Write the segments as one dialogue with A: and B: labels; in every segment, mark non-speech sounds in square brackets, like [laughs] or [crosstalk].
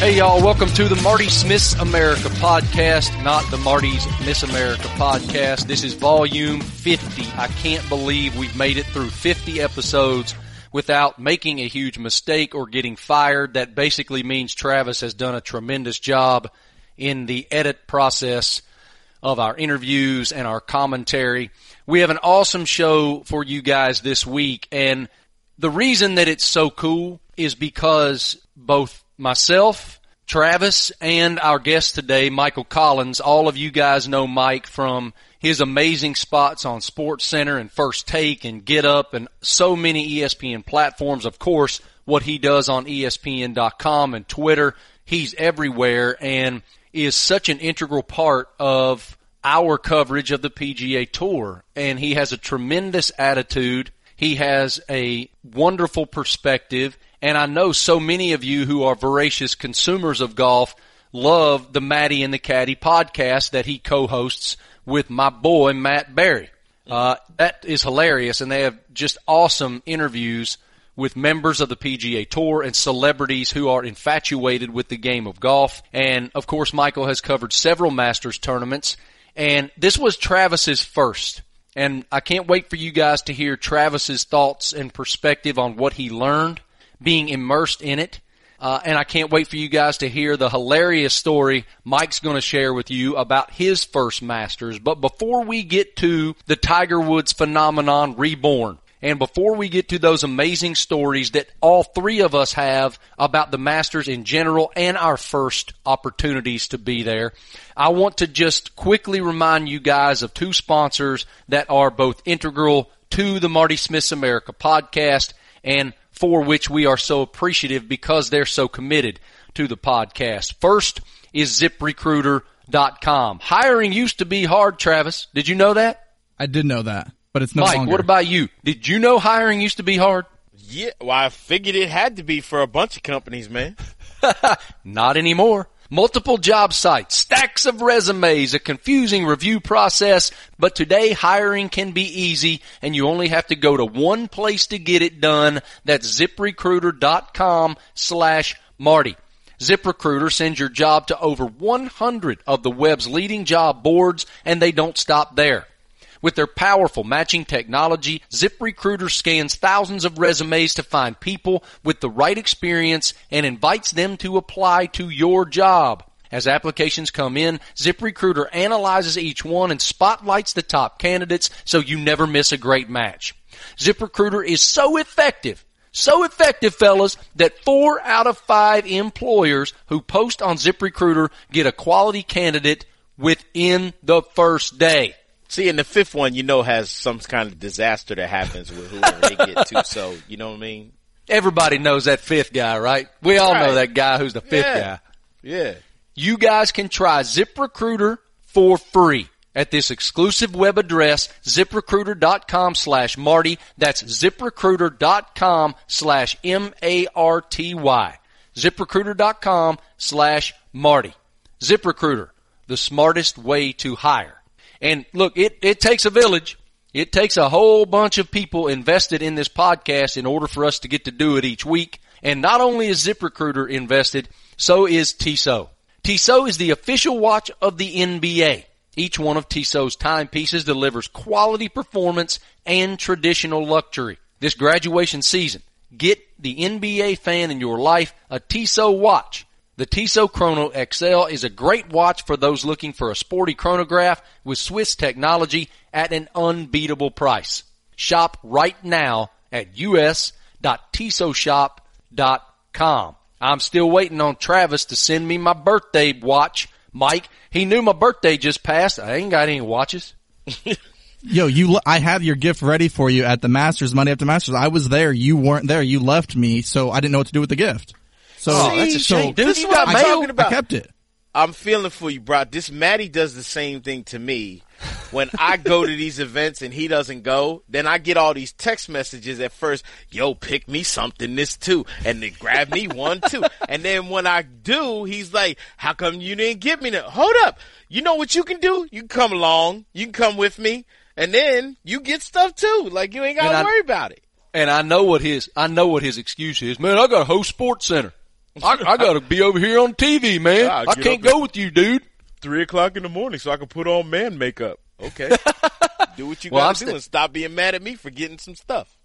A: Hey y'all, welcome to the Marty Smith's America podcast, not the Marty's Miss America podcast. This is volume 50. I can't believe we've made it through 50 episodes without making a huge mistake or getting fired. That basically means Travis has done a tremendous job in the edit process of our interviews and our commentary. We have an awesome show for you guys this week and the reason that it's so cool is because both myself, Travis, and our guest today, Michael Collins, all of you guys know Mike from his amazing spots on Sports Center and First Take and Get Up and so many ESPN platforms. Of course, what he does on ESPN.com and Twitter. He's everywhere and is such an integral part of our coverage of the PGA Tour. And he has a tremendous attitude. He has a wonderful perspective. And I know so many of you who are voracious consumers of golf love the Matty and the Caddy podcast that he co-hosts with my boy Matt Barrie. Uh, that is hilarious, and they have just awesome interviews with members of the PGA Tour and celebrities who are infatuated with the game of golf. And of course, Michael has covered several Masters tournaments, and this was Travis's first. And I can't wait for you guys to hear Travis's thoughts and perspective on what he learned being immersed in it. Uh, and I can't wait for you guys to hear the hilarious story Mike's going to share with you about his first Masters. But before we get to the Tiger Woods phenomenon reborn, and before we get to those amazing stories that all three of us have about the Masters in general and our first opportunities to be there, I want to just quickly remind you guys of two sponsors that are both integral to the Marty Smith's America podcast and for which we are so appreciative because they're so committed to the podcast. First is ziprecruiter.com. Hiring used to be hard, Travis. Did you know that?
B: I did know that, but it's no
A: Mike,
B: longer.
A: what about you? Did you know hiring used to be hard?
C: Yeah, well, I figured it had to be for a bunch of companies, man. [laughs]
A: Not anymore. Multiple job sites, stacks of resumes, a confusing review process, but today hiring can be easy and you only have to go to one place to get it done. That's ziprecruiter.com slash Marty. ZipRecruiter sends your job to over 100 of the web's leading job boards and they don't stop there. With their powerful matching technology, ZipRecruiter scans thousands of resumes to find people with the right experience and invites them to apply to your job. As applications come in, ZipRecruiter analyzes each one and spotlights the top candidates so you never miss a great match. ZipRecruiter is so effective so effective, fellas, that four out of five employers who post on ZipRecruiter get a quality candidate within the first day.
C: See, and the fifth one, you know, has some kind of disaster that happens with whoever they get to. [laughs] So, you know what I mean?
A: Everybody knows that fifth guy, right? We all know that guy who's the fifth
C: Yeah.
A: guy.
C: Yeah.
A: You guys can try ZipRecruiter for free at this exclusive web address, ziprecruiter.com slash Marty. That's ziprecruiter.com slash M-A-R-T-Y. ziprecruiter.com slash Marty. ZipRecruiter, the smartest way to hire. And look, it, it takes a village. It takes a whole bunch of people invested in this podcast in order for us to get to do it each week. And not only is ZipRecruiter invested, so is Tissot. Tissot is the official watch of the NBA. Each one of Tissot's timepieces delivers quality performance and traditional luxury. This graduation season, get the NBA fan in your life a Tissot watch. The Tissot Chrono XL is a great watch for those looking for a sporty chronograph with Swiss technology at an unbeatable price. Shop right now at us.tissotshop.com. I'm still waiting on Travis to send me my birthday watch. Mike, he knew my birthday just passed. I ain't got any watches. [laughs]
B: Yo, you, I have your gift ready for you at the Masters, Monday after Masters. I was there. You weren't there. You left me, so I didn't know what to do with the gift. So,
A: Oh, that's a shame. Dude,
C: this is what I'm
A: mail?
C: talking
B: I
C: about.
B: kept it.
C: I'm feeling for you, bro. This Matty does the same thing to me. When I go to these events and he doesn't go, then I get all these text messages at first, yo, pick me something this too. And then grab me one too. And then when I do, he's like, how come you didn't get me that? Hold up. You know what you can do? You can come along. You can come with me. And then you get stuff too. Like you ain't gotta
A: I-
C: worry about it.
A: And I know what his, I know what his excuse is. Man, I got a whole sports center. I, I got to be over here on TV, man.
C: Yeah,
A: I can't go with you, dude.
C: Three o'clock in the morning, so I can put on man makeup. Okay, [laughs] do what you
A: Well,
C: got
A: I'm
C: to do,
A: st-
C: and stop being mad at me for getting some stuff.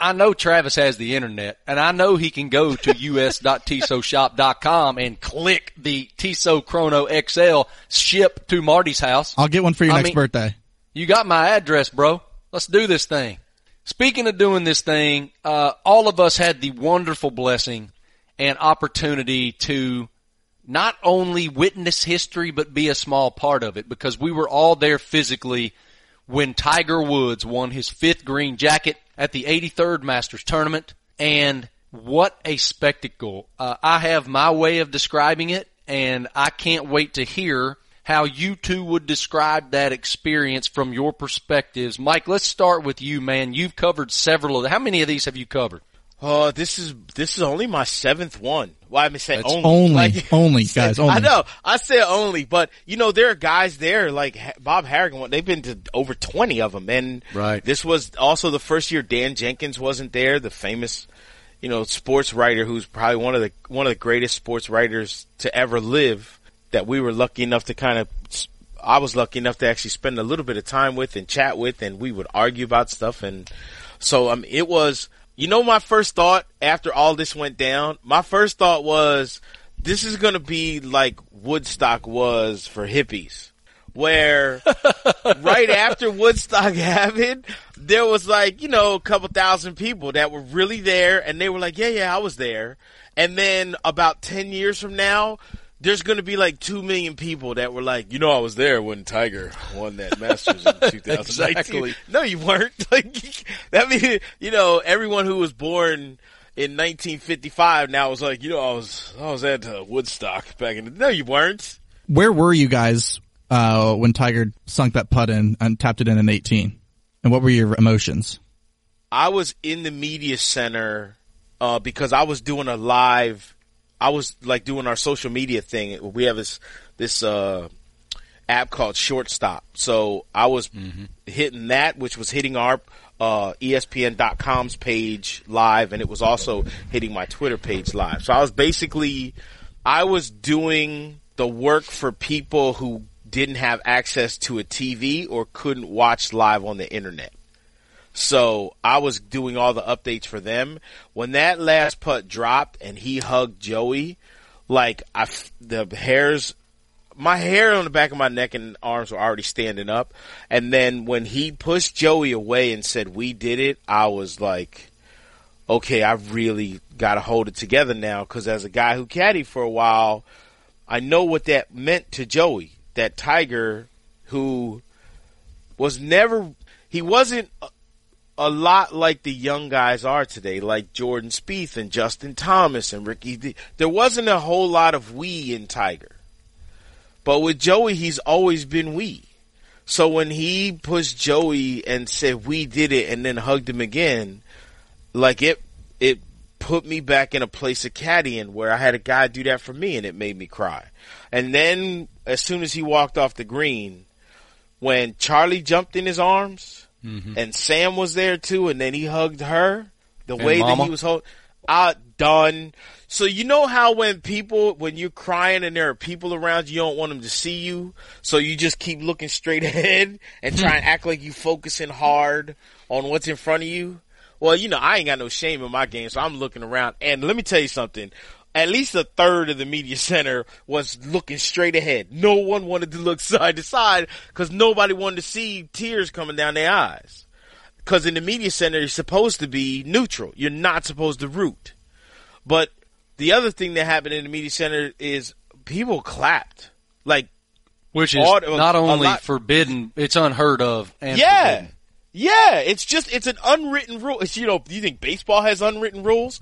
A: I know Travis has the internet, and I know he can go to [laughs] us.tissotshop.com and click the Tissot Chrono XL ship to Marty's house.
B: I'll get one for your
A: I
B: next
A: mean-
B: birthday.
A: You got my address, bro. Let's do this thing. Speaking of doing this thing, uh, all of us had the wonderful blessing and opportunity to not only witness history, but be a small part of it because we were all there physically when Tiger Woods won his fifth green jacket at the 83rd Masters tournament. And what a spectacle. Uh, I have my way of describing it and I can't wait to hear how you two would describe that experience from your perspectives. Mike, let's start with you, man. You've covered several of How many of these have you covered?
C: Oh, this is this is only my seventh one. Why Well, I mean, say
A: That's
C: only,
B: only,
C: Like-
B: only, [laughs] guys, only.
C: I know. I said only, but you know there are guys there like Bob Harig. They've been to over twenty of them, and
A: Right.
C: this was also the first year Dan Jenkins wasn't there, the famous, you know, sports writer who's probably one of the one of the greatest sports writers to ever live. That we were lucky enough to kind of. I was lucky enough to actually spend a little bit of time with and chat with, and we would argue about stuff. And so, um, it was, you know, my first thought after all this went down, my first thought was, this is going to be like Woodstock was for hippies, where [laughs] right after Woodstock happened, there was like, you know, a couple thousand people that were really there and they were like, yeah, yeah, I was there. And then about 10 years from now, there's going to be like 2 million people that were like, you know, I was there when Tiger won that [laughs] Masters in 2019.
A: Exactly.
C: No, you weren't. [laughs] Like, that means, you know, everyone who was born in 1955 now was like, you know, I was, I was at uh, Woodstock back in the, no, you weren't.
B: Where were you guys uh, when Tiger sunk that putt in and tapped it in in 18? And what were your emotions?
C: I was in the media center uh, because I was doing a live. I was like doing our social media thing. We have this this uh, app called Shortstop. So I was hitting that, which was hitting our uh, ESPN.com's page live, and it was also hitting my Twitter page live. So I was basically, I was doing the work for people who didn't have access to a TV or couldn't watch live on the internet. So I was doing all the updates for them. When that last putt dropped and he hugged Joey, like I, the hairs, my hair on the back of my neck and arms were already standing up. And then when he pushed Joey away and said, we did it, I was like, okay, I really got to hold it together now. Cause as a guy who caddied for a while, I know what that meant to Joey. That Tiger who was never, he wasn't a- lot like the young guys are today, like Jordan Spieth and Justin Thomas and Rickie. D- There wasn't a whole lot of we in Tiger. But with Joey, he's always been we. So when he pushed Joey and said we did it and then hugged him again, like it, it put me back in a place of caddying where I had a guy do that for me and it made me cry. And then as soon as he walked off the green, when Charlie jumped in his arms Mm-hmm. and Sam was there too, and then he hugged her, the way that he was holding, I done. So you know how when people, when you're crying and there are people around you, you don't want them to see you, so you just keep looking straight [laughs] ahead and try and act like you're focusing hard on what's in front of you. Well, you know, I ain't got no shame in my game, so I'm looking around. And let me tell you something. At least a third of the media center was looking straight ahead. No one wanted to look [laughs] side to side because nobody wanted to see tears coming down their eyes. Because in the media center, you're supposed to be neutral. You're not supposed to root. But the other thing that happened in the media center is people clapped. Like,
A: Which is
C: Auto-
A: not only
C: lot-
A: forbidden, it's unheard of. And
C: yeah.
A: forbidden.
C: Yeah, it's just it's an unwritten rule. It's, you know, do you think baseball has unwritten rules?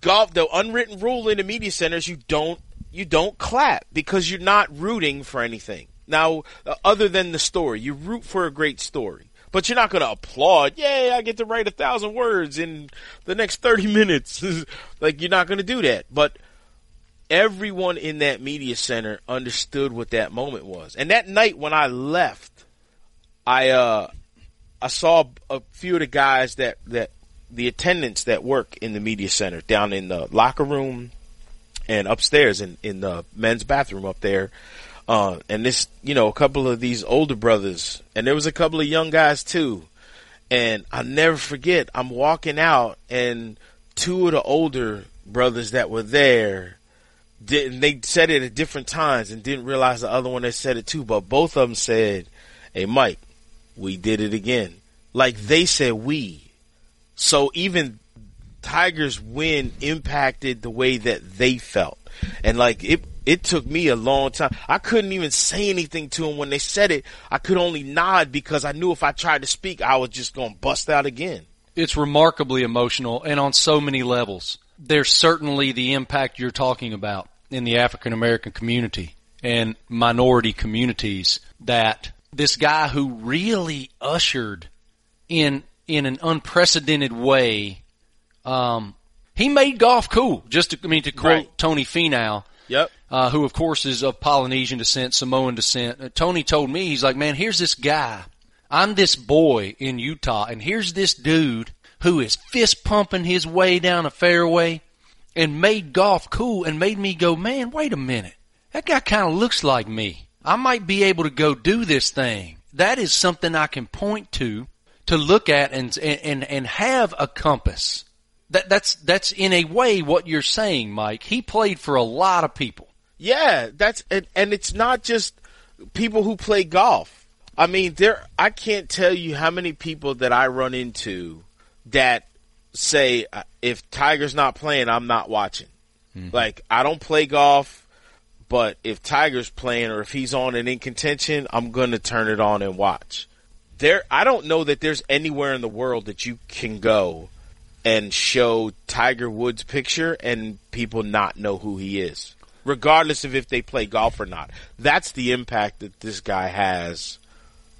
C: Golf, the unwritten rule in the media centers, you don't you don't clap because you're not rooting for anything. Now, uh, other than the story, you root for a great story, but you're not going to applaud. Yay! I get to write a thousand words in the next thirty [laughs] minutes. [laughs] like you're not going to do that, but everyone in that media center understood what that moment was. And that night when I left, I uh I saw a few of the guys that that the attendants that work in the media center down in the locker room and upstairs in in the men's bathroom up there. Uh, and this, you know, a couple of these older brothers, and there was a couple of young guys too. And I'll never forget, I'm walking out, and two of the older brothers that were there didn't. They said it at different times and didn't realize the other one had said it too. But both of them said, "Hey, Mike, we did it again." Like they said, "We." So even Tigers' win impacted the way that they felt, and like it it took me a long time. I couldn't even say anything to them when they said it. I could only nod because I knew if I tried to speak, I was just going to bust out again.
A: It's remarkably emotional and on so many levels. There's certainly the impact you're talking about in the African American community and minority communities that this guy who really ushered in in an unprecedented way um, he made golf cool. Just to, I mean to quote
C: Right.
A: Tony Finau,
C: Yep.
A: uh, who of course is of Polynesian descent, Samoan descent. Uh, Tony told me, he's like, man, here's this guy. I'm this boy in Utah, and here's this dude who is fist pumping his way down a fairway and made golf cool and made me go, man, wait a minute. That guy kind of looks like me. I might be able to go do this thing. That is something I can point to, to look at and, and, and have a compass. That, that's, that's in a way what you're saying, Mike. He played for a lot of people.
C: Yeah, that's and, and it's not just people who play golf. I mean, there I can't tell you how many people that I run into that say uh, if Tiger's not playing, I'm not watching. Like I don't play golf, but if Tiger's playing or if he's on and in contention, I'm going to turn it on and watch. There I don't know that there's anywhere in the world that you can go and show Tiger Woods picture and people not know who he is, regardless of if they play golf or not. That's the impact that this guy has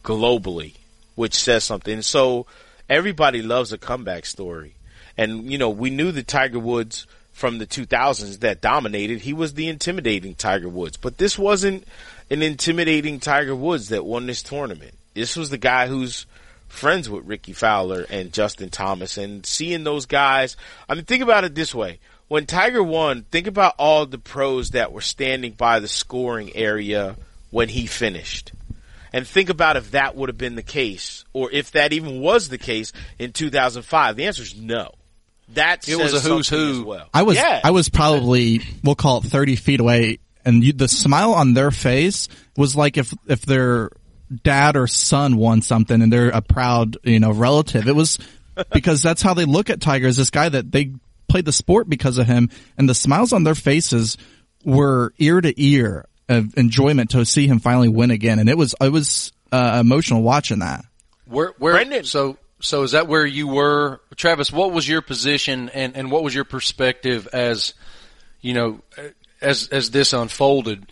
C: globally, which says something. So everybody loves a comeback story. And, you know, we knew the Tiger Woods from the 2000s that dominated. He was the intimidating Tiger Woods. But this wasn't an intimidating Tiger Woods that won this tournament. This was the guy who's friends with Rickie Fowler and Justin Thomas and seeing those guys. I mean, think about it this way. When Tiger won, think about all the pros that were standing by the scoring area when he finished. And think about if that would have been the case, or if that even was the case in 2005. The answer is no. That
A: It was
C: says
A: a who's
C: something
A: who.
C: Well.
B: I was
C: Yeah.
B: I was probably we'll call it thirty feet away, and you, the smile on their face was like if if their dad or son won something and they're a proud you know relative. It was [laughs] because that's how they look at Tiger as this guy that they played the sport because of him, and the smiles on their faces were ear to ear of enjoyment to see him finally win again, and it was it was uh, emotional watching that.
A: Where, where,
C: Brendan.
A: so, so is that where you were, Travis? What was your position and, and what was your perspective as, you know, as, as this unfolded?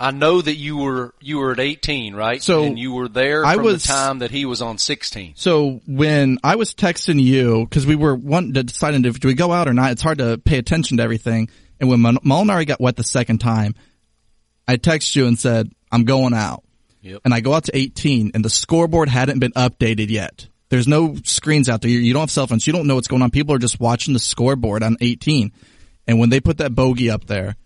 A: I know that you were, you were at 18, right?
B: So,
A: and you were there
B: I
A: from
B: was-
A: the time that he was on 16.
B: So when I was texting you, because we were one to deciding if do we go out or not, it's hard to pay attention to everything. And when Molinari got wet the second time, I texted you and said, I'm going out.
A: Yep.
B: And I go out to 18 and the scoreboard hadn't been updated yet. There's no screens out there. You you don't have cell phones. You don't know what's going on. People are just watching the scoreboard on 18. And when they put that bogey up there,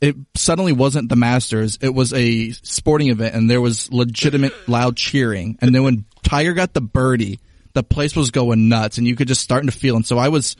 B: it suddenly wasn't the Masters. It was a sporting event and there was legitimate loud cheering. And then when Tiger got the birdie, the place was going nuts and you could just starting to feel. And so I was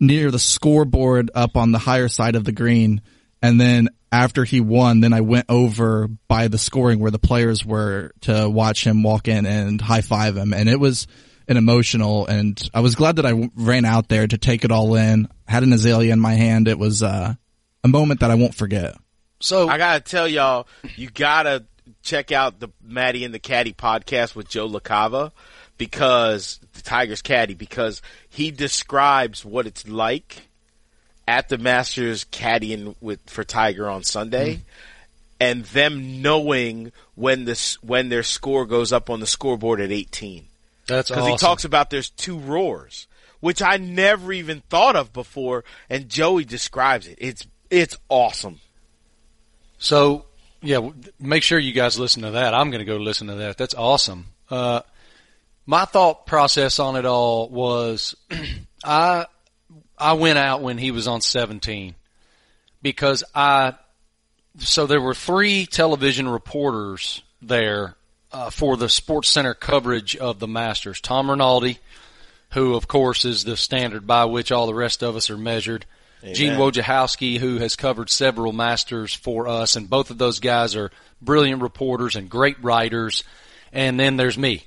B: near the scoreboard up on the higher side of the green. And then after he won, then I went over by the scoring where the players were to watch him walk in and high five him. And it was an emotional and I was glad that I ran out there to take it all in. Had an azalea in my hand. It was, uh, a moment that I won't forget.
A: So,
C: I gotta tell y'all, you gotta check out the Matty and the Caddy podcast with Joe LaCava because the Tigers caddy because he describes what it's like at the Masters caddying with for Tiger on Sunday. Mm-hmm. And them knowing when this when their score goes up on the scoreboard at 18
A: that's
C: because
A: awesome.
C: he talks about there's two roars, which I never even thought of before, and Joey describes it. It's it's awesome.
A: So, yeah, make sure you guys listen to that. I'm going to go listen to that. That's awesome. Uh, my thought process on it all was, [clears throat] I, I went out when he was on 17, because I so there were three television reporters there uh, for the Sports Center coverage of the Masters. Tom Rinaldi, who of course is the standard by which all the rest of us are measured. Gene Wojciechowski, who has covered several Masters for us, and both of those guys are brilliant reporters and great writers. And then there's me.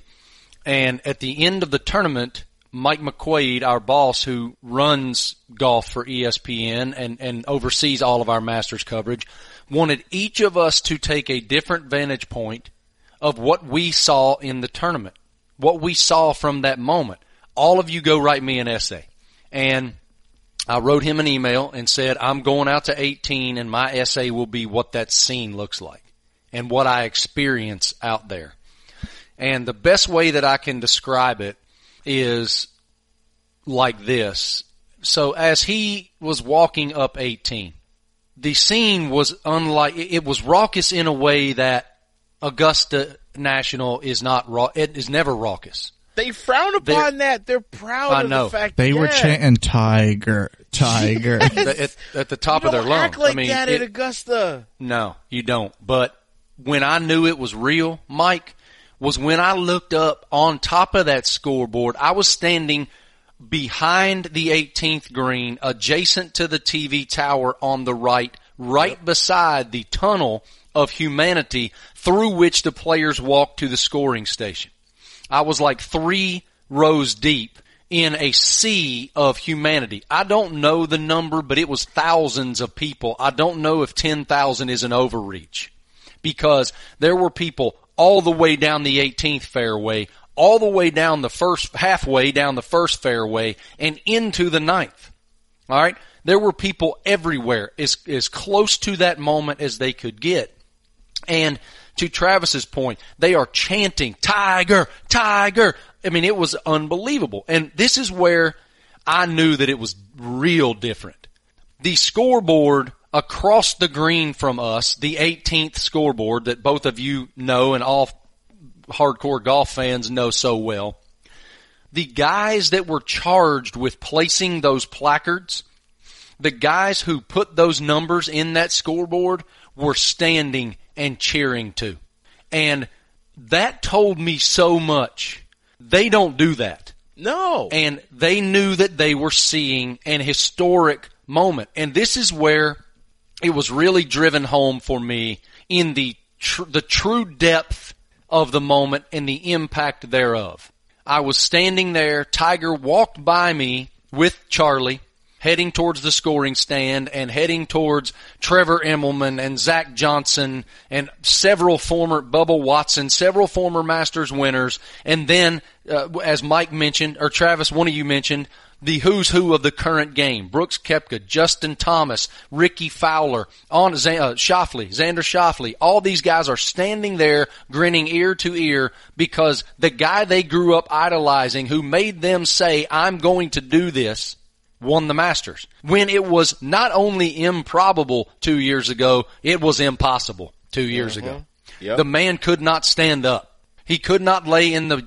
A: And at the end of the tournament, Mike McQuaid, our boss who runs golf for ESPN and, and oversees all of our Masters coverage, wanted each of us to take a different vantage point of what we saw in the tournament, what we saw from that moment. All of you go write me an essay. And I wrote him an email and said, I'm going out to 18 and my essay will be what that scene looks like and what I experience out there. And the best way that I can describe it is like this. So as he was walking up 18, the scene was unlike, it was raucous in a way that Augusta National is not, it is never raucous.
C: They frown upon that. They're proud
A: I
C: of
A: know.
C: the fact that
B: They were chanting Tiger, Tiger. [laughs]
A: at, at the top
C: You
A: of their lungs.
C: like
A: I mean,
C: that
A: it-
C: at Augusta.
A: No, you don't. But when I knew it was real, Mike, was when I looked up on top of that scoreboard. I was standing behind the 18th green, adjacent to the TV tower on the right, right beside the tunnel of humanity through which the players walk to the scoring station. I was like three rows deep in a sea of humanity. I don't know the number, but it was thousands of people. I don't know if 10,000 is an overreach because there were people all the way down the 18th fairway, all the way down the first, halfway down the first fairway and into the ninth. All right. There were people everywhere as, as close to that moment as they could get. And to Travis's point, they are chanting, Tiger, Tiger. I mean, it was unbelievable. And this is where I knew that it was real different. The scoreboard across the green from us, the 18th scoreboard that both of you know and all hardcore golf fans know so well, the guys that were charged with placing those placards, the guys who put those numbers in that scoreboard were standing and cheering too. And that told me so much. They don't do that.
C: No.
A: And they knew that they were seeing an historic moment. And this is where it was really driven home for me in the tr- the true depth of the moment and the impact thereof. I was standing there. Tiger walked by me with Charlie, heading towards the scoring stand and heading towards Trevor Immelman and Zach Johnson and several former Bubba Watson, several former Masters winners, and then, uh, as Mike mentioned or Travis, one of you mentioned, the who's who of the current game. Brooks Koepka, Justin Thomas, Rickie Fowler, on Z- uh, Schauffele, Xander Schauffele. All these guys are standing there grinning ear to ear because the guy they grew up idolizing who made them say, I'm going to do this, won the Masters. When it was not only improbable two years ago, it was impossible two years ago. Mm-hmm.
C: Yep.
A: The man could not stand up. He could not lay in the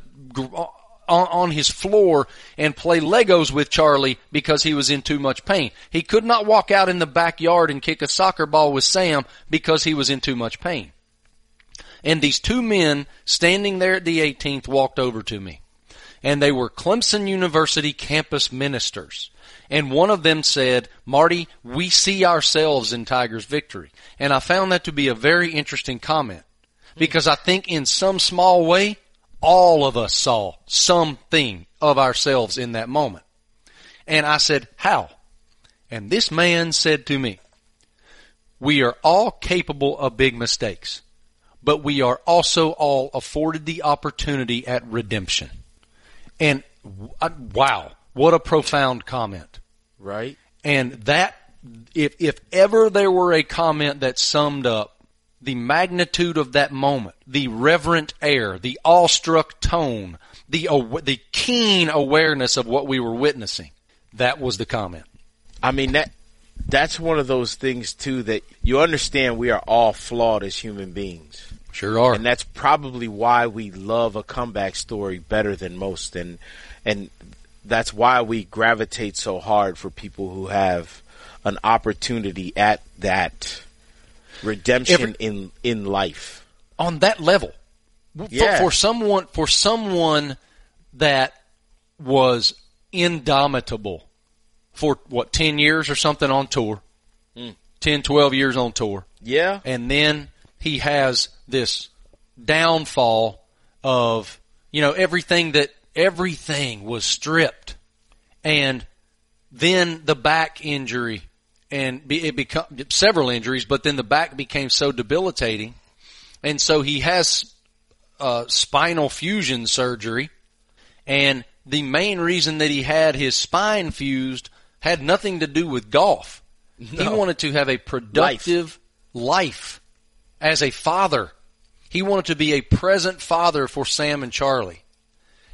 A: on, on his floor and play Legos with Charlie because he was in too much pain. He could not walk out in the backyard and kick a soccer ball with Sam because he was in too much pain. And these two men standing there at the 18th walked over to me. And they were Clemson University campus ministers. And one of them said, Marty, we see ourselves in Tiger's victory. And I found that to be a very interesting comment. Because I think in some small way, all of us saw something of ourselves in that moment. And I said, how? And this man said to me, we are all capable of big mistakes, but we are also all afforded the opportunity at redemption. And uh, wow, what a profound comment.
C: right?
A: And that, if, if ever there were a comment that summed up the magnitude of that moment, the reverent air, the awestruck tone, the, aw- the keen awareness of what we were witnessing, that was the comment.
C: I mean that that's one of those things too that you understand we are all flawed as human beings.
A: Sure are.
C: And that's probably why we love a comeback story better than most and and that's why we gravitate so hard for people who have an opportunity at that redemption
A: Every-
C: in in life.
A: on that level. For-
C: Yeah.
A: For, someone for someone that was indomitable for what 10 years or something on tour.
C: Hmm.
A: 10 12 years on tour.
C: Yeah.
A: And then he has this downfall of you know everything that everything was stripped. And then the back injury and be- it become several injuries but then the back became so debilitating. And so he has uh, spinal fusion surgery. And the main reason that he had his spine fused had nothing to do with golf. He wanted to have a productive life as a father he wanted to be a present father for Sam and Charlie.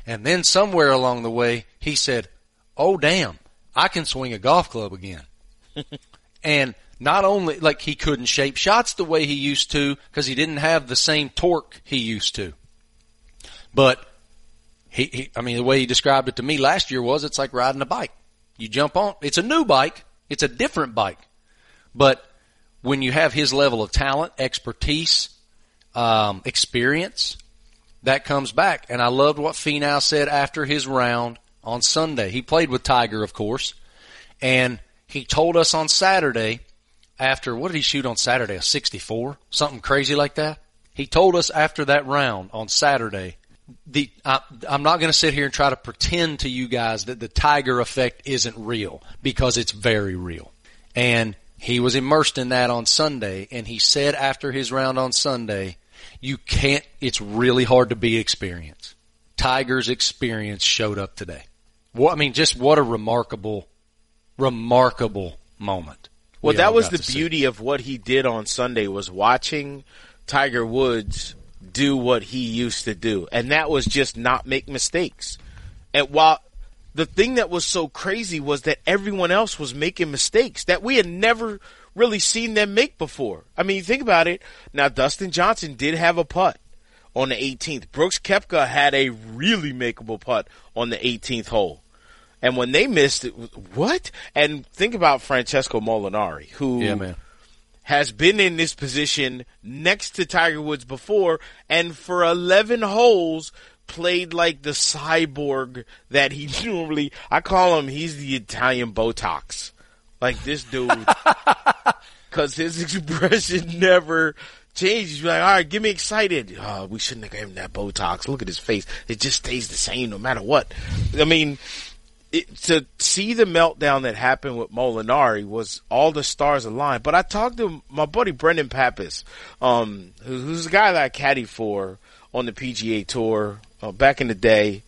A: And then somewhere along the way, he said, Oh damn, I can swing a golf club again. [laughs] and not only, like he couldn't shape shots the way he used to because he didn't have the same torque he used to. But he, he, I mean, the way he described it to me last year was it's like riding a bike. You jump on, it's a new bike. It's a different bike. But when you have his level of talent, expertise, um, experience, that comes back. And I loved what Finau said after his round on Sunday. He played with Tiger, of course, and he told us on Saturday after what did he shoot on Saturday? A 64, something crazy like that. He told us after that round on Saturday. The I, I'm not going to sit here and try to pretend to you guys that the Tiger effect isn't real because it's very real. And he was immersed in that on Sunday, and he said after his round on Sunday, you can't, it's really hard to beat experience. Tiger's experience showed up today. What, I mean, just what a remarkable, remarkable moment.
C: Well,
A: we
C: that was the
A: to see.
C: beauty of what he did on Sunday was watching Tiger Woods do what he used to do, and that was just not make mistakes. And while the thing that was so crazy was that everyone else was making mistakes that we had never really seen them make before. I mean, you think about it. Now, Dustin Johnson did have a putt on the 18th. Brooks Koepka had a really makeable putt on the 18th hole. And when they missed it, what? And think about Francesco Molinari, who
A: Yeah,
C: has been in this position next to Tiger Woods before, and for 11 holes played like the cyborg that he [laughs] normally. I call him. He's the Italian Botox. Like this dude, [laughs] because his [laughs] expression never changes. You're like, all right, get me excited. Oh, we shouldn't have given him that Botox. Look at his face. It just stays the same no matter what. I mean, it, to see the meltdown that happened with Molinari was all the stars aligned. But I talked to my buddy Brenden Pappas, um, who, who's a guy that I caddied for on the PGA Tour uh, back in the day,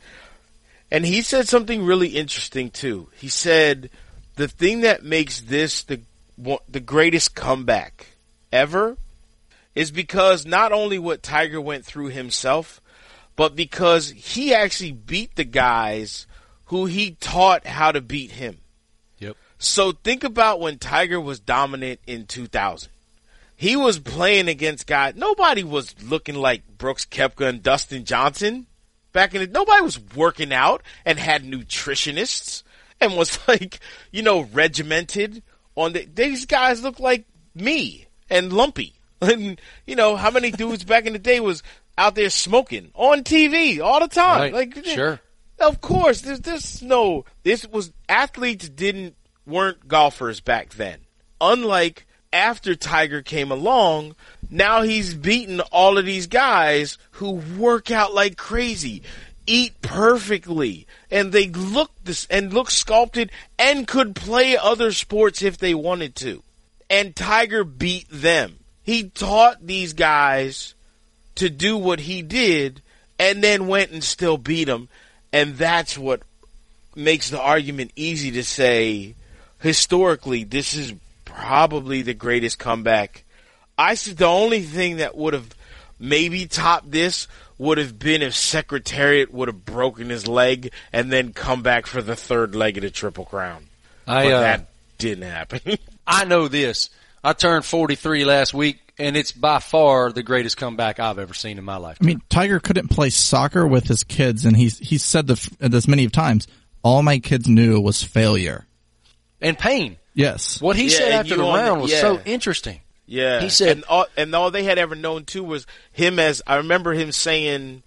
C: and he said something really interesting too. He said the thing that makes this the the greatest comeback ever is because not only what Tiger went through himself, but because he actually beat the guys who he taught how to beat him.
A: Yep.
C: So think about when Tiger was dominant in 2000. He was playing against guys. Nobody was looking like Brooks Koepka and Dustin Johnson back in the. Nobody was working out and had nutritionists and was [laughs] like, you know, regimented on the. These guys look like me and lumpy. [laughs] And you know how many dudes back in the day was out there smoking on TV all the time.
A: Right.
C: Like
A: Sure.
C: of course, there's this no. This was athletes didn't weren't golfers back then. Unlike after Tiger came along, now he's beaten all of these guys who work out like crazy, eat perfectly, and they look this and look sculpted and could play other sports if they wanted to. And Tiger beat them. He taught these guys to do what he did and then went and still beat them. And that's what makes the argument easy to say historically this is probably the greatest comeback. I said the only thing that would have maybe topped this would have been if Secretariat would have broken his leg and then come back for the third leg of the Triple Crown.
A: I,
C: But
A: uh,
C: that didn't happen. [laughs]
A: I know this. I turned 43 last week, and it's by far the greatest comeback I've ever seen in my life.
B: I mean, Tiger couldn't play soccer with his kids, and he's he's said the, this many times. all my kids knew was failure.
A: And pain.
B: Yes.
A: What he
C: Yeah,
A: said after the
C: on the-
A: round was
C: yeah.
A: so interesting.
C: Yeah,
A: He said-
C: and all, and all they had ever known too was him as I remember him saying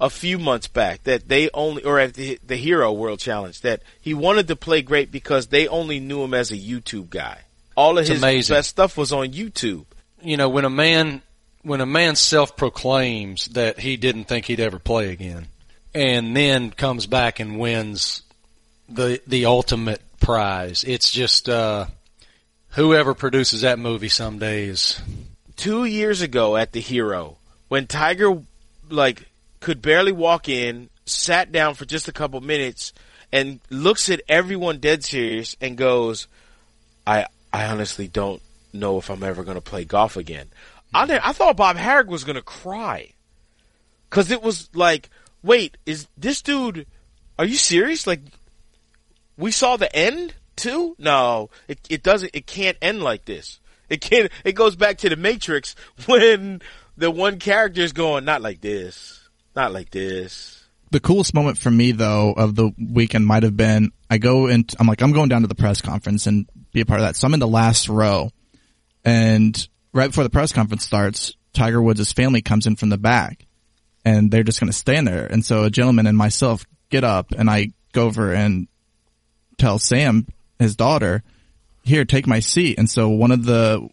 C: a few months back that they only or at the, the Hero World Challenge that he wanted to play great because they only knew him as a YouTube guy. All of
A: It's
C: his
A: amazing.
C: best stuff was on YouTube.
A: You know, when a man when a man self proclaims that he didn't think he'd ever play again and then comes back and wins the the ultimate prize, it's just uh whoever produces that movie someday is
C: Two years ago at the Hero, when Tiger like could barely walk in, sat down for just a couple minutes, and looks at everyone dead serious and goes, "I I honestly don't know if I'm ever going to play golf again." I I thought Bob Harig was going to cry because it was like, "Wait, is this dude? Are you serious? Like, we saw the end too? No, it it doesn't. It can't end like this. It can't. It goes back to the Matrix [laughs] when the one character is going, "Not like this, not like this."
B: The coolest moment for me though of the weekend might have been I go and I'm like I'm going down to the press conference and be a part of that. So I'm in the last row, and right before the press conference starts, Tiger Woods' family comes in from the back, and they're just going to stand there. And so a gentleman and myself get up, and I go over and tell Sam, his daughter, here, take my seat. And so one of the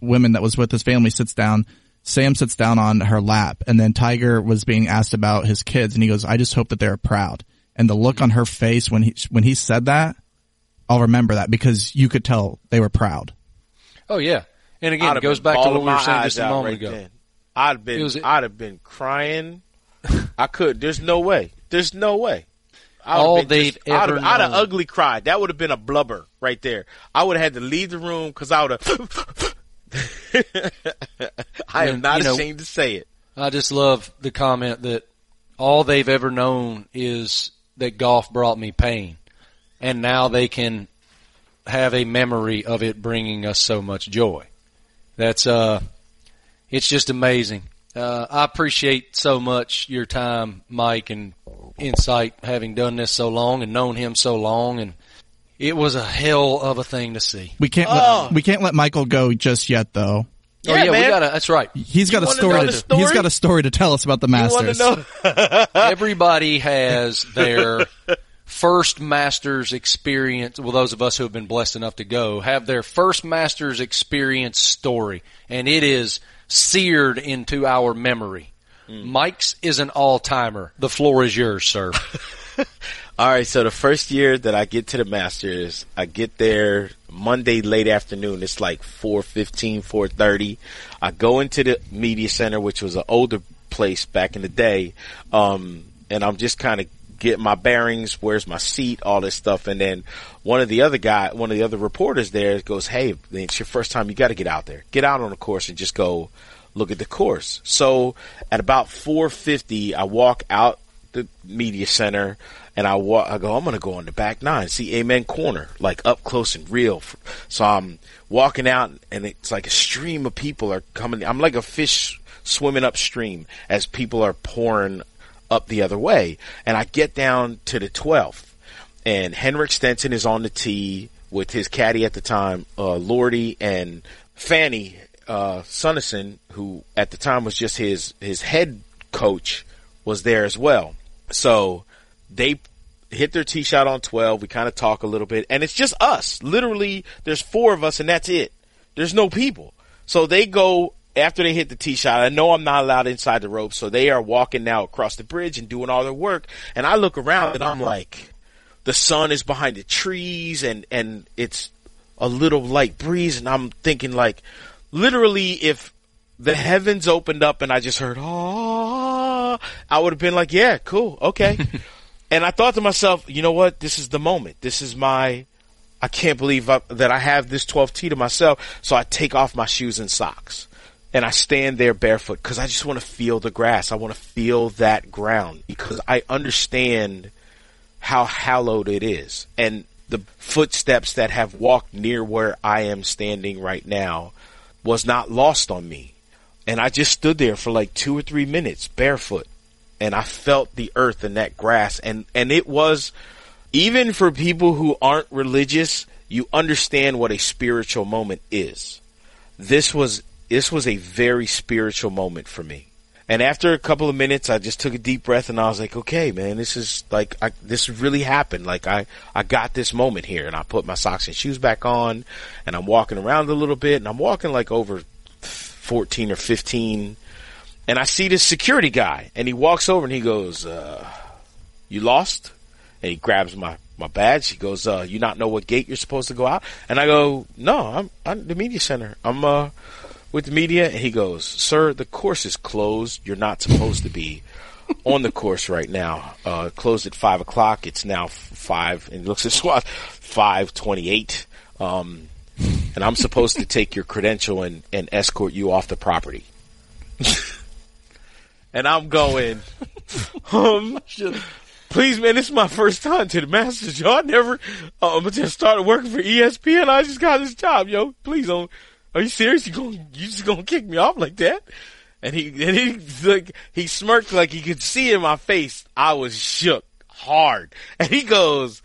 B: women that was with his family sits down. Sam sits down on her lap and then Tiger was being asked about his kids and he goes, I just hope that they're proud. And the look on her face when he, when he said that, I'll remember that because you could tell they were proud.
A: Oh yeah. And again,
C: I'd
A: it goes back to what we were saying just a moment
C: right
A: ago.
C: then. I'd have been,
A: was-
C: I'd have been crying. [laughs] I could. There's no way. There's no way.
A: All they've
C: I'd
A: ever
C: I'd have ugly cried. That would have been a blubber right there. I would have had to leave the room because I would have. [laughs] I am not
A: you know-
C: ashamed to say it.
A: I just love the comment that all they've ever known is that golf brought me pain, and now they can have a memory of it bringing us so much joy. That's uh, it's just amazing. Uh, I appreciate so much your time, Mike, and insight, having done this so long and known him so long, and it was a hell of a thing to see.
B: We can't
C: Oh.
B: let, we can't let Michael go just yet though.
A: oh
C: Yeah,
A: yeah, we got to That's right.
B: He's got
C: You
B: a story, to,
C: the story?
B: he's got a story to tell us about the Masters.
C: to know? [laughs] [laughs]
A: everybody has their first master's experience. Well, those of us who have been blessed enough to go have their first master's experience story, and it is seared into our memory. Mike's is an all timer. The floor is yours, sir. [laughs]
C: All right, so the first year that I get to the Masters, I get there Monday late afternoon. It's like 4:15, 4:30. I go into the media center, which was an older place back in the day, um, and I'm just kind of getting my bearings. Where's my seat? All this stuff, and then one of the other guy, one of the other reporters there goes, "Hey, it's your first time. You got to get out there. Get out on the course and just go look at the course." So at about 4:50, I walk out the media center and I walk, I go, I'm going to go on the back nine, see Amen Corner, like up close and real. So I'm walking out and it's like a stream of people are coming. I'm like a fish swimming upstream as people are pouring up the other way. And I get down to the 12th and Henrik Stenson is on the tee with his caddy at the time, uh, Lordy and Fanny, uh, Sunesson, who at the time was just his, his head coach was there as well. So they hit their tee shot on 12. We kind of talk a little bit and it's just us. Literally, there's four of us and that's it. There's no people. So they go after they hit the tee shot. I know I'm not allowed inside the ropes. So they are walking now across the bridge and doing all their work. And I look around and I'm like, the sun is behind the trees and, and it's a little light breeze. And I'm thinking like, literally if the heavens opened up and I just heard, ah, I would have been like, yeah, cool. Okay. [laughs] and I thought to myself, you know what? This is the moment. This is my, I can't believe I, that I have this 12 tee to myself. So I take off my shoes and socks and I stand there barefoot because I just want to feel the grass. I want to feel that ground because I understand how hallowed it is and the footsteps that have walked near where I am standing right now was not lost on me. And I just stood there for like two or three minutes barefoot and I felt the earth and that grass and, and it was even for people who aren't religious, you understand what a spiritual moment is. This was this was a very spiritual moment for me. And after a couple of minutes, I just took a deep breath and I was like, okay, man, this is like, I, this really happened. Like I, I got this moment here and I put my socks and shoes back on and I'm walking around a little bit and I'm walking like over 14 or 15 and I see this security guy and he walks over and he goes, uh, you lost? And he grabs my, my badge. He goes, uh, you not know what gate you're supposed to go out? And I go, no, I'm, I'm the media center. I'm, uh, with media, and he goes, "Sir, the course is closed. You're not supposed to be on the course right now. Uh, closed at five o'clock. It's now five, and he looks at SWAT five twenty-eight. Um, and I'm supposed to take your credential and, and escort you off the property." [laughs] and I'm going, um, please, man, this is my first time to the Masters. Y'all never, um, just started working for ESPN. I just got this job, yo. Please don't are you serious? You going you just gonna kick me off like that? And he and he like he smirked like he could see in my face I was shook hard. And he goes,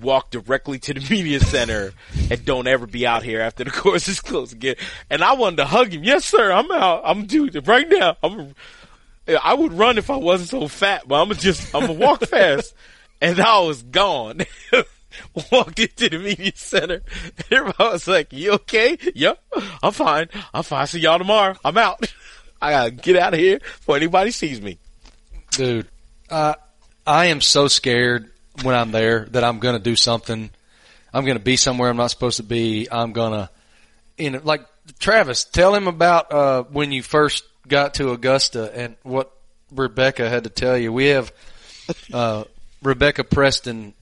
C: walk directly to the media center and don't ever be out here after the [laughs] course is closed again. And I wanted to hug him. Yes, sir. I'm out. I'm dude right now. I'm. I would run if I wasn't so fat, but I'm just I'm gonna walk [laughs] fast. And I was gone. [laughs] [laughs] walked into the media center. And everybody was like, you okay? Yep, I'm fine. I'm fine. See y'all tomorrow. I'm out. [laughs] I gotta get out of here before anybody sees me.
A: Dude, uh, I am so scared when I'm there that I'm gonna do something. I'm gonna be somewhere I'm not supposed to be. I'm gonna, you know, like Travis, tell him about, uh, when you first got to Augusta and what Rebecca had to tell you. We have, uh, Rebecca Preston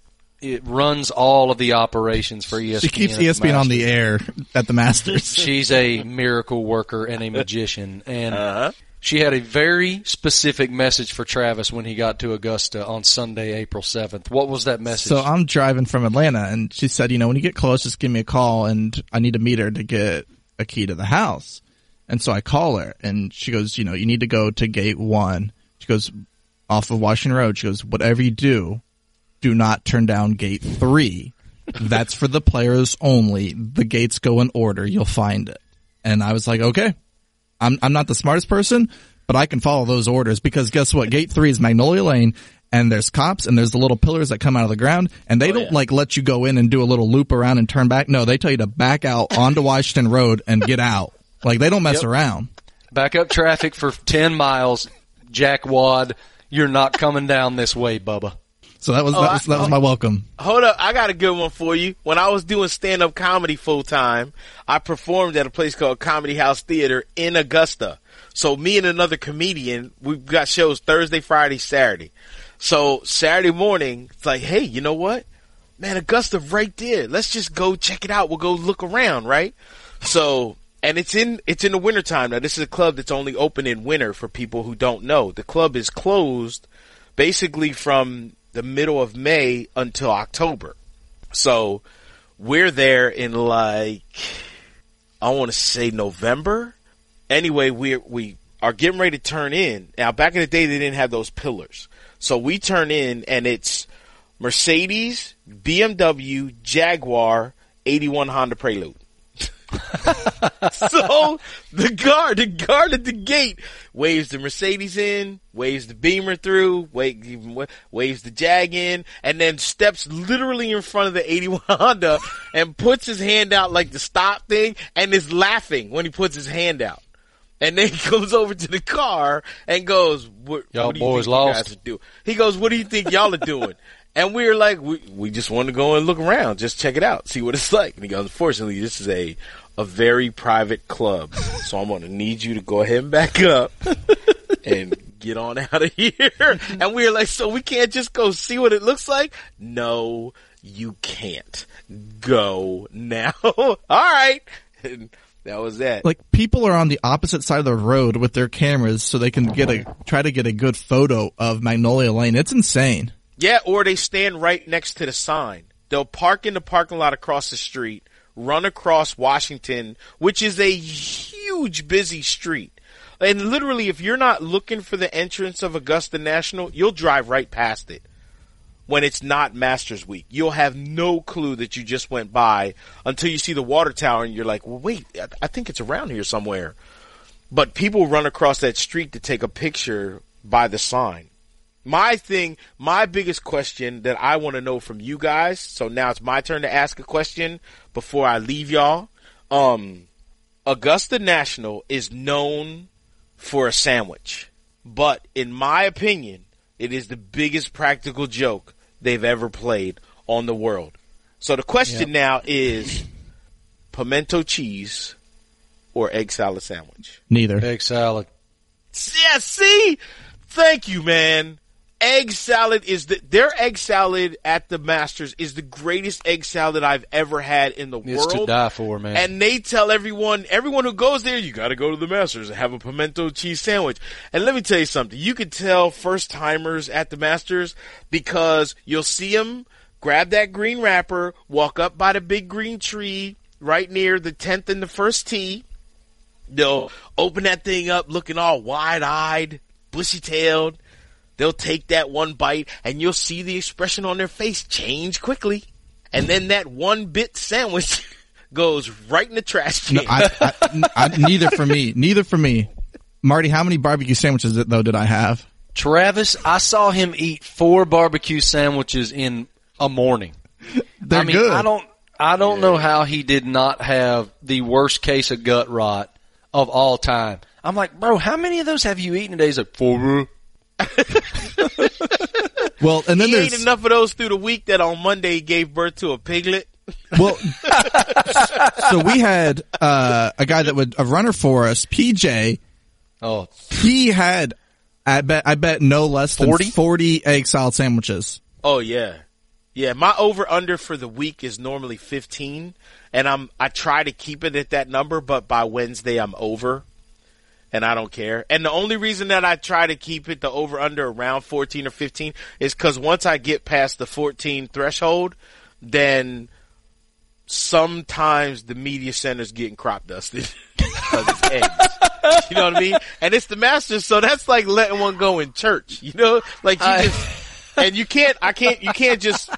A: it runs all of the operations for ESPN.
B: She keeps ESPN on the air at the Masters. [laughs]
A: She's a miracle worker and a magician, and uh-huh. she had a very specific message for Travis when he got to Augusta on Sunday, April seventh. What was that message?
B: So I'm driving from Atlanta, and she said, "You know, when you get close, just give me a call, and I need to meet her to get a key to the house." And so I call her, and she goes, "You know, you need to go to gate one." She goes off of Washington Road. She goes, "Whatever you do." Do not turn down gate three. That's for the players only. The gates go in order. You'll find it. And I was like, okay, I'm, I'm not the smartest person, but I can follow those orders because guess what? Gate three is Magnolia Lane and there's cops and there's the little pillars that come out of the ground and they oh, don't yeah. like let you go in and do a little loop around and turn back. No, they tell you to back out onto Washington Road and get out. Like they don't mess yep. around.
A: Back up traffic for 10 miles, Jack Wad. You're not coming down this way, Bubba.
B: So that was, oh, that was, that was my welcome.
C: Hold up. I got a good one for you. When I was doing stand up comedy full time, I performed at a place called Comedy House Theater in Augusta. So me and another comedian, we've got shows Thursday, Friday, Saturday. So Saturday morning, it's like, hey, you know what? Man, Augusta right there. Let's just go check it out. We'll go look around, right? So, and it's in, it's in the wintertime. Now this is a club that's only open in winter for people who don't know. The club is closed basically from the middle of May until October. So we're there in like I want to say November. Anyway, we we are getting ready to turn in. Now back in the day they didn't have those pillars. So we turn in and it's Mercedes, BMW, Jaguar, 81 Honda Prelude. [laughs] so the guard, the guard at the gate waves the Mercedes in, waves the Beamer through, waves the Jag in, and then steps literally in front of the 81 Honda and puts his hand out like the stop thing and is laughing when he puts his hand out. And then [laughs] he goes over to the car and goes, "What,
A: y'all
C: what
A: do you boys think lost.
C: Guys do?" He goes, "What do you think y'all are doing?" [laughs] and we are like, "We we just want to go and look around, just check it out, see what it's like." And he goes, "Unfortunately, this is a a very private club. So I'm going to need you to go ahead and back up and get on out of here. And we were like, so we can't just go see what it looks like? No, you can't. Go now. [laughs] All right. And that was that.
B: Like people are on the opposite side of the road with their cameras so they can get a, try to get a good photo of Magnolia Lane. It's insane.
C: Yeah, or they stand right next to the sign. They'll park in the parking lot across the street run across Washington, which is a huge busy street. And literally, if you're not looking for the entrance of Augusta National, you'll drive right past it. when it's not Masters Week. You'll have no clue that you just went by until you see the water tower and you're like, well, wait, I- I think it's around here somewhere. But people run across that street to take a picture by the sign. My thing, my biggest question that I want to know from you guys. So now it's my turn to ask a question before I leave y'all. Um, Augusta National is known for a sandwich, but in my opinion, it is the biggest practical joke they've ever played on the world. So the question now is pimento cheese or egg salad sandwich?
B: Neither.
A: Egg salad.
C: Yeah, see? Thank you, man. Egg salad is the their egg salad at the Masters is the greatest egg salad I've ever had in the
A: It's
C: world.
A: to die for, man.
C: And they tell everyone, everyone who goes there, you got to go to the Masters and have a pimento cheese sandwich. And let me tell you something. You could tell first timers at the Masters because you'll see them grab that green wrapper, walk up by the big green tree right near the 10th and the first tee. They'll open that thing up looking all wide eyed, bushy tailed. They'll take that one bite and you'll see the expression on their face change quickly. And then that one bit sandwich [laughs] goes right in the trash can.
B: No, I, I, I, neither for me. Neither for me. Marty, how many barbecue sandwiches though did I have?
A: Travis, I saw him eat four barbecue sandwiches in a morning. [laughs]
B: They're
A: I mean,
B: good.
A: I don't, I don't know how he did not have the worst case of gut rot of all time. I'm like, bro, how many of those have you eaten today? He's like, four. [laughs]
B: well, and then
C: he ate
B: there's
C: enough of those through the week that on Monday he gave birth to a piglet.
B: well. [laughs] so we had uh, a guy that would a runner for us, PJ.
A: Oh,
B: He had, I bet, I bet no less than
A: 40?
B: 40 egg salad sandwiches.
C: Oh yeah. Yeah, my over under for the week is normally 15 and I'm I try to keep it at that number but by Wednesday I'm over and I don't care. And the only reason that I try to keep it the over under around 14 or 15 is cuz once I get past the 14 threshold then sometimes the media center's getting crop dusted [laughs] because it's eggs. You know what I mean? And it's the Masters, so that's like letting one go in church. You know, like you
A: I-
C: just and you can't. I can't. You can't just.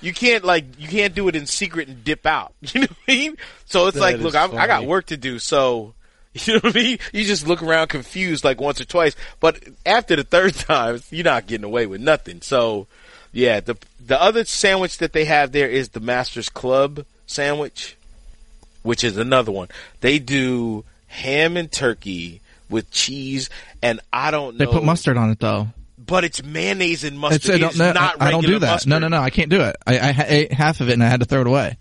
C: You can't like you can't do it in secret and dip out. [laughs] You know what I mean? So it's
A: That
C: like, look, I, I got work to do. So [laughs] you know what I mean? You just look around confused like once or twice, but after the third [laughs] time, you're not getting away with nothing. So yeah, the the other sandwich that they have there is the Masters Club sandwich, which is another one. They do ham and turkey with cheese, and I don't know.
B: They put mustard on it though.
C: but it's mayonnaise and mustard.
B: It's, uh, don't,
C: it's
B: no,
C: not
B: I, I don't do that.
C: Mustard.
B: No, no, no. I can't do it. I, I ate half of it and I had to throw it away.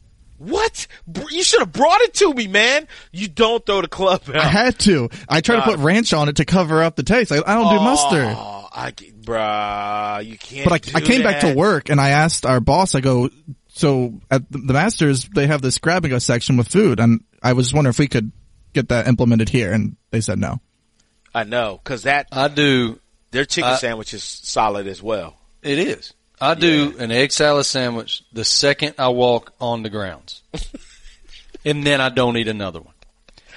C: What? You should have brought it to me, man. You don't throw the club out.
B: I had to. I tried to put ranch on it to cover up the taste. I, I don't do mustard.
C: Oh, I, get- bruh, you can't.
B: But I,
C: do
B: I came back to work and I asked our boss, I go, so at the the Masters, they have this grab and go section with food. And I was wondering if we could get that implemented here. And they said no.
C: I know, cause that
A: I do.
C: their chicken
A: I-
C: sandwich is solid as well.
A: It is. I do an egg salad sandwich the second I walk on the grounds, [laughs] and then I don't eat another one.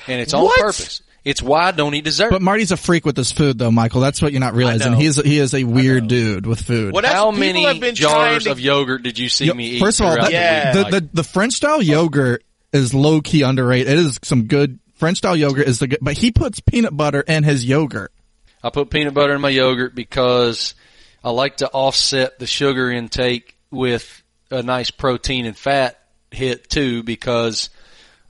A: And it's on
C: What?
A: purpose. It's why I don't eat dessert.
B: But Marty's a freak with his food though, Michael. That's what you're not realizing.
C: know.
B: He is, he is a weird dude with food.
C: Well,
A: How many
C: have been trying
A: jars
C: to-
A: of yogurt did you see
B: Yo,
A: me eat?
B: First of all,
A: throughout
B: that,
C: Yeah.
A: the,
B: the, the, the French style yogurt is low key underrated. It is some good French style yogurt is the good, but he puts peanut butter in his yogurt.
A: I put peanut butter in my yogurt because I like to offset the sugar intake with a nice protein and fat hit too because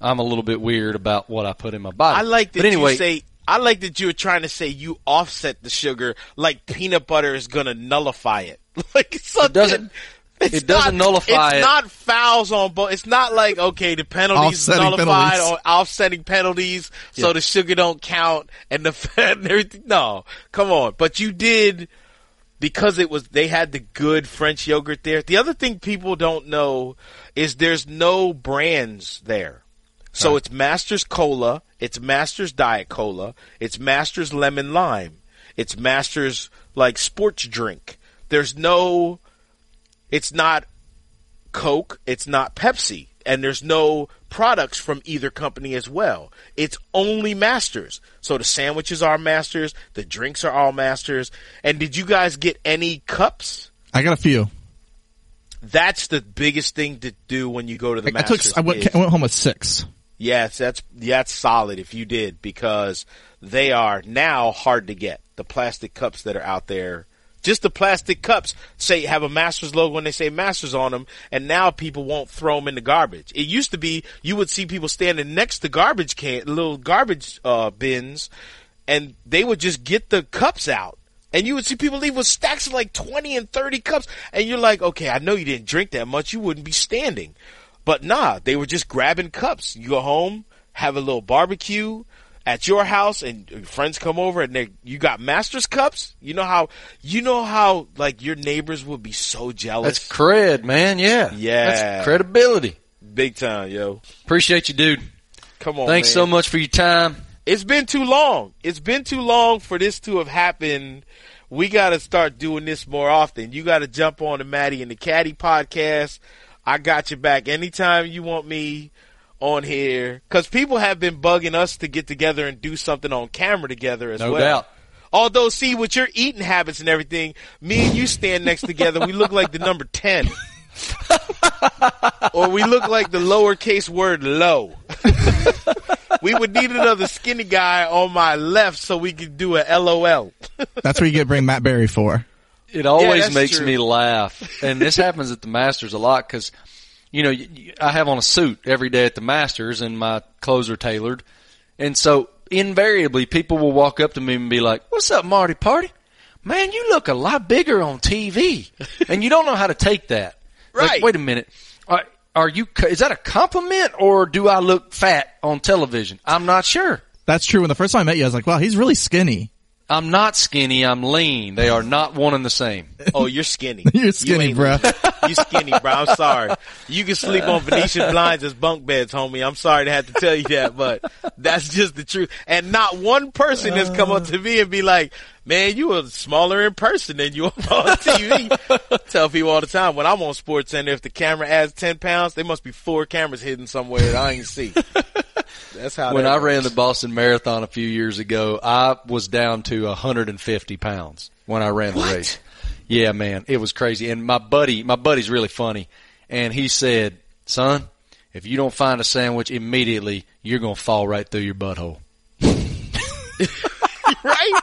A: I'm a little bit weird about what I put in my body.
C: I like that
A: but anyway,
C: you say. I like that you were trying to say you offset the sugar like peanut butter is going to nullify it. [laughs] like it's something.
A: doesn't-
C: it's
A: it doesn't
C: not-
A: nullify
C: It's
A: it.
C: not fouls on both. It's not like okay, the penalties
B: Offsetting
C: nullified
B: penalties.
C: or offsetting penalties, so
A: Yeah.
C: the sugar don't count and the [laughs] fat and everything. No, come on. But you did because it was they had the good French yogurt there. The other thing people don't know is there's no brands there. So it's Masters Cola, it's Masters Diet Cola, it's Masters Lemon Lime, it's Masters like sports drink. There's no it's not Coke, it's not Pepsi, and there's no products from either company as well. It's only Masters. So the sandwiches are Masters, the drinks are all Masters. And did you guys get any cups?
B: I got a few.
C: That's the biggest thing to do when you go to the
B: I took.
C: Masters.
B: I went, I went home with six.
C: Yes, that's that's solid if you did because they are now hard to get. The plastic cups that are out there, just the plastic cups say have a Masters logo and they say Masters on them, and now people won't throw them in the garbage. It used to be you would see people standing next to garbage can, little garbage uh, bins, and they would just get the cups out. And you would see people leave with stacks of like 20 and 30 cups. And you're like, okay, I know you didn't drink that much. You wouldn't be standing. But nah, they were just grabbing cups. You go home, have a little barbecue at your house and friends come over and they, you got master's cups. You know how, you know how like your neighbors would be so jealous.
A: That's cred, man. Yeah.
C: Yeah.
A: That's credibility.
C: Big time, yo.
A: Appreciate you, dude.
C: Come on,
A: Thanks
C: man.
A: so much for your time.
C: It's been too long. It's been too long for this to have happened. We got to start doing this more often. You got to jump on the Matty and the Caddy podcast. I got you back anytime you want me on here because people have been bugging us to get together and do something on camera together as
A: No
C: well.
A: doubt.
C: Although, see, with your eating habits and everything, me and you stand next together, we look like the number 10. [laughs] or we look like the lowercase word low. [laughs] we would need another skinny guy on my left so we could do a LOL. [laughs]
B: That's what you get bring Matt Barrie for.
A: It always
C: that's
A: makes
C: true.
A: me laugh, and this happens at the Masters a lot because, you know, I have on a suit every day at the Masters, and my clothes are tailored, and so invariably people will walk up to me and be like, "What's up, Marty Party? Man, you look a lot bigger on TV," [laughs] and you don't know how to take that. Like,
C: Right.
A: wait a minute. Are, are you? co- Is that a compliment, or do I look fat on television? I'm not sure.
B: That's true. When the first time I met you, I was like, wow, he's really skinny.
A: I'm not skinny. I'm lean. They are not one and the same. [laughs]
C: Oh, you're skinny. [laughs]
B: You're skinny,
C: ain't-
B: bro.
C: You're skinny, bro. I'm sorry. You can sleep on Venetian blinds as bunk beds, homie. I'm sorry to have to tell you that, but that's just the truth. And not one person has come up to me and be like, man, you are smaller in person than you are on TV. [laughs] tell people all the time when I'm on SportsCenter, if the camera adds 10 pounds, there must be four cameras hidden somewhere that I ain't see. [laughs] That's how
A: when
C: that
A: I
C: works.
A: ran the Boston Marathon a few years ago, I was down to 150 pounds when I ran the race. Yeah, man, it was crazy. And my buddy, my buddy's really funny, and he said, "Son, if you don't find a sandwich immediately, you're gonna fall right through your butthole." [laughs]
C: right?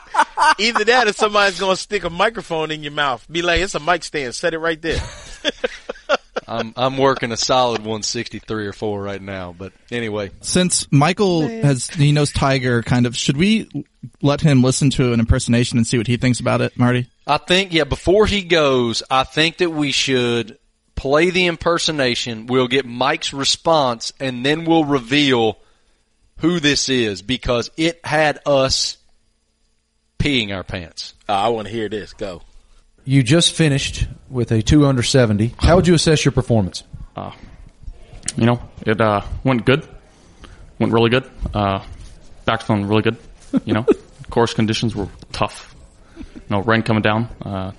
C: Either that or somebody's gonna stick a microphone in your mouth. Be like, it's a mic stand. Set it right there. [laughs]
A: I'm I'm working a solid 163 or four right now, but anyway,
B: Since Michael has, he knows Tiger kind of, should we let him listen to an impersonation and see what he thinks about it, Marty?
A: I think, yeah, before he goes, I think that we should play the impersonation. We'll get Mike's response and then we'll reveal who this is because it had us peeing our pants.
C: Uh, I want to hear this. Go.
D: You just finished with a two under 70. How would you assess your performance?
E: you know, it uh, went good. Went really good. Uh, back feeling really good. You know, [laughs] course conditions were tough. You know, rain coming down. Uh,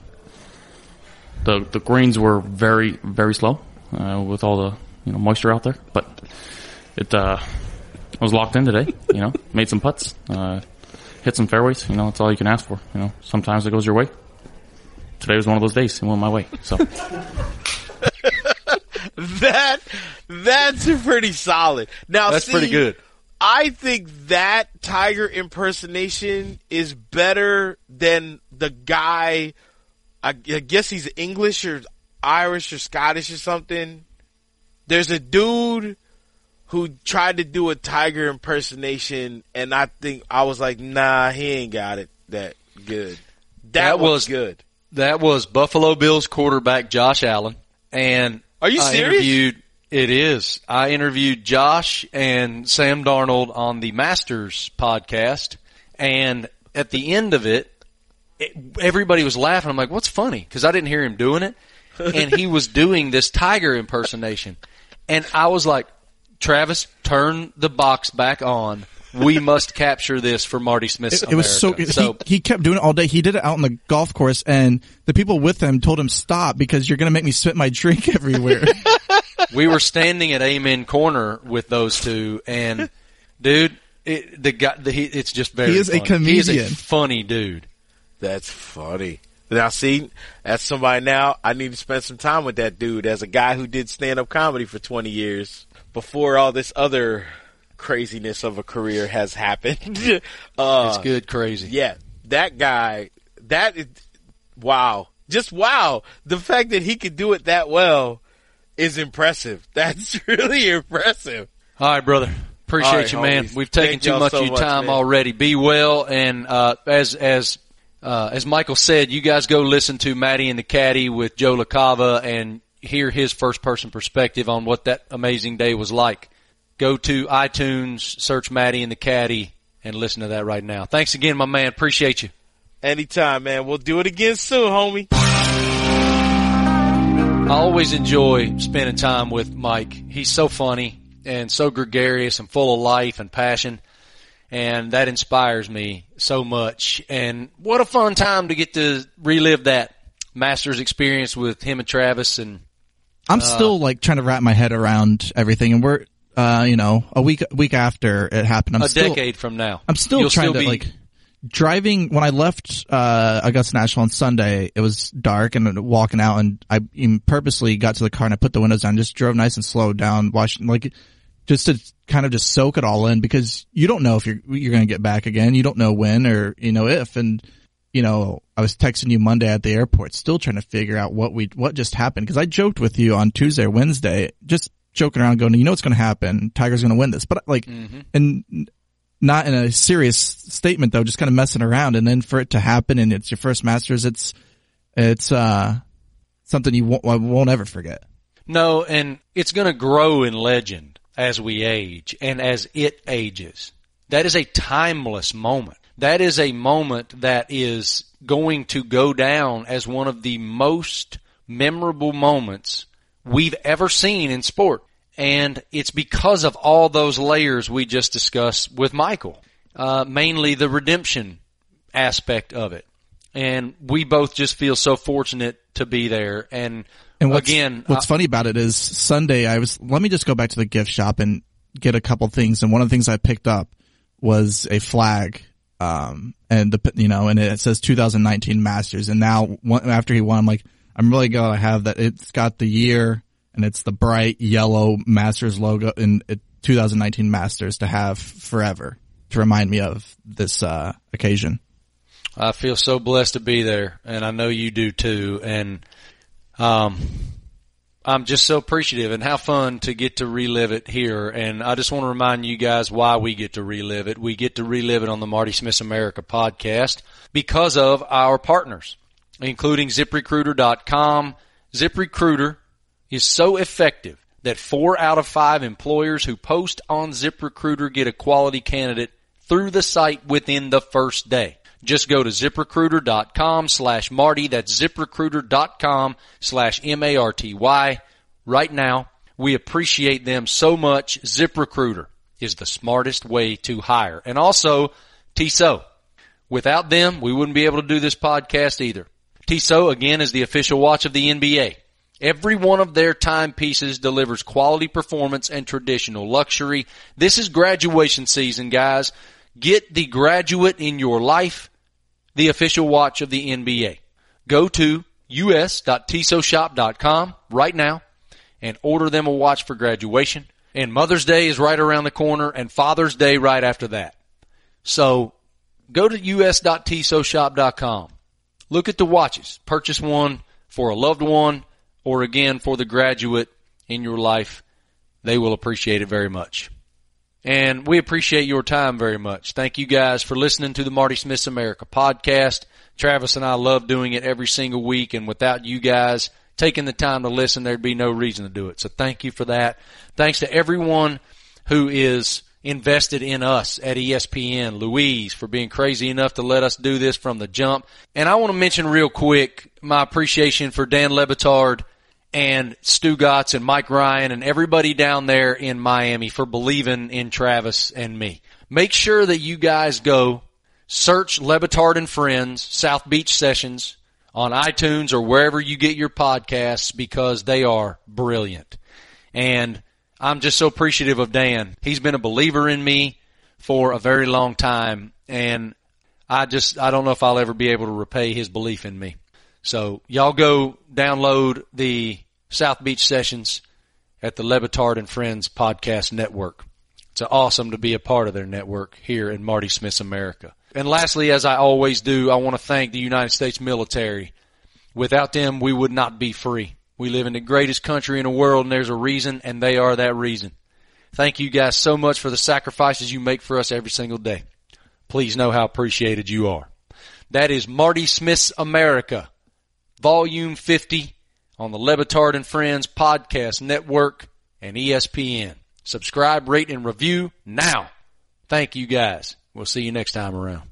E: the the greens were very very slow uh, with all the you know moisture out there, but it uh, I was locked in today. You know, made some putts, uh, hit some fairways. You know, that's all you can ask for. You know, sometimes it goes your way. Today was one of those days. It went my way. So. [laughs]
C: That that's pretty solid. Now
A: That's
C: see,
A: pretty good.
C: I think that Tiger impersonation is better than the guy. I, I guess he's English or Irish or Scottish or something. There's a dude who tried to do a Tiger impersonation, and I think I was like, nah, he ain't got it that good. That,
A: That
C: was, good.
A: That was Buffalo Bills quarterback Josh Allen. And
C: Are you
A: I
C: serious?
A: Interviewed, it is. I interviewed Josh and Sam Darnold on the Masters podcast. And at the end of it, it everybody was laughing. I'm like, what's funny? Cause I didn't hear him doing it. And he [laughs] was doing this tiger impersonation. And I was like, Travis, turn the box back on. We [laughs] must capture this for Marty Smith's
B: It, it was so,
A: America.
B: he, he kept doing it all day. He did it out on the golf course and the people with him told him stop because you're going to make me spit my [laughs] drink everywhere. [laughs]
A: we were standing at Amen Corner with those two, and dude, it, the guy, the, he, it's just very.
B: He is a
A: funny. He is a funny dude.
C: That's funny. Now, see, as somebody now, I need to spend some time with that dude as a guy who did stand up comedy for 20 years before all this other craziness of a career has happened. [laughs] uh,
A: It's good, crazy.
C: yeah, that guy, that is, wow. Just wow. The fact that he could do it that well is impressive. [laughs] That's really impressive.
A: All right, brother. Appreciate
C: right,
A: you, man. We've taken
C: Thank
A: too much
C: so
A: of your time already. Be well, and uh, as as uh, as Michael said, you guys go listen to Matty and the Caddy with Joe LaCava and hear his first person perspective on what that amazing day was like. Go to iTunes, search Matty and the Caddy, and listen to that right now. Thanks again, my man. Appreciate you.
C: Anytime, man. We'll do it again soon, homie.
A: I always enjoy spending time with Mike. He's so funny and so gregarious and full of life and passion. And that inspires me so much. And what a fun time to get to relive that Masters experience with him and Travis. And
B: I'm still like trying to wrap my head around everything, and we're, uh, you know, a week week after it happened. I'm
A: a
B: still,
A: decade from now.
B: I'm still
A: you'll
B: trying
A: still
B: to
A: be-
B: like driving when I left uh Augusta National on Sunday. It was dark and walking out, and I purposely got to the car and I put the windows down, just drove nice and slow down, watching like just to kind of just soak it all in because you don't know if you're you're going to get back again. You don't know when or you know if and. You know, I was texting you Monday at the airport, still trying to figure out what we, what just happened. Cause I joked with you on Tuesday or Wednesday, just joking around going, you know what's going to happen? Tiger's going to win this. But like, and not in a serious statement though, just kind of messing around. And then for it to happen and it's your first Masters, it's, it's, uh, something you won't, won't ever forget.
A: No, and it's going to grow in legend as we age and as it ages. That is a timeless moment. That is a moment that is going to go down as one of the most memorable moments we've ever seen in sport. And it's because of all those layers we just discussed with Michael. Uh, mainly the redemption aspect of it. And we both just feel so fortunate to be there. And,
B: And what's,
A: again,
B: what's funny about it is Sunday I was, let me just go back to the gift shop and get a couple things. And one of the things I picked up was a flag. Um, and the, you know, and it says 2019 Masters. And now after he won, I'm like, I'm really glad I have that. It's got the year and it's the bright yellow Masters logo in it, 2019 Masters to have forever to remind me of this, uh, occasion.
A: I feel so blessed to be there, and I know you do too. And um, I'm just so appreciative, and how fun to get to relive it here. And I just want to remind you guys why we get to relive it. We get to relive it on the Marty Smith America podcast because of our partners, including ZipRecruiter.com. ZipRecruiter is so effective that four out of five employers who post on ZipRecruiter get a quality candidate through the site within the first day. Just go to ziprecruiter.com slash Marty. That's ziprecruiter.com slash M-A-R-T-Y. Right now, we appreciate them so much. ZipRecruiter is the smartest way to hire. And also, Tissot. Without them, we wouldn't be able to do this podcast either. Tissot, again, is the official watch of the NBA. Every one of their timepieces delivers quality performance and traditional luxury. This is graduation season, guys. Get the graduate in your life, the official watch of the NBA. Go to us.tissotshop.com right now and order them a watch for graduation. And Mother's Day is right around the corner and Father's Day right after that. So go to us.tissotshop.com. Look at the watches. Purchase one for a loved one or again for the graduate in your life. They will appreciate it very much. And we appreciate your time very much. Thank you guys for listening to the Marty Smith's America podcast. Travis and I love doing it every single week and without you guys taking the time to listen, there'd be no reason to do it. So thank you for that. Thanks to everyone who is invested in us at ESPN, Louise for being crazy enough to let us do this from the jump. And I want to mention real quick my appreciation for Dan Le Batard and Stugotz and Mike Ryan and everybody down there in Miami for believing in Travis and me. Make sure that you guys go search Le Batard and Friends South Beach Sessions on iTunes or wherever you get your podcasts because they are brilliant. And I'm just so appreciative of Dan. He's been a believer in me for a very long time and I just, I don't know if I'll ever be able to repay his belief in me. So y'all go download the South Beach sessions at the Le Batard and Friends podcast network. It's awesome to be a part of their network here in Marty Smith's America. And lastly, as I always do, I want to thank the United States military. Without them, we would not be free. We live in the greatest country in the world and there's a reason and they are that reason. Thank you guys so much for the sacrifices you make for us every single day. Please know how appreciated you are. That is Marty Smith's America, volume 50 on the Le Batard and Friends podcast network and ESPN. Subscribe, rate, and review now. Thank you guys. We'll see you next time around.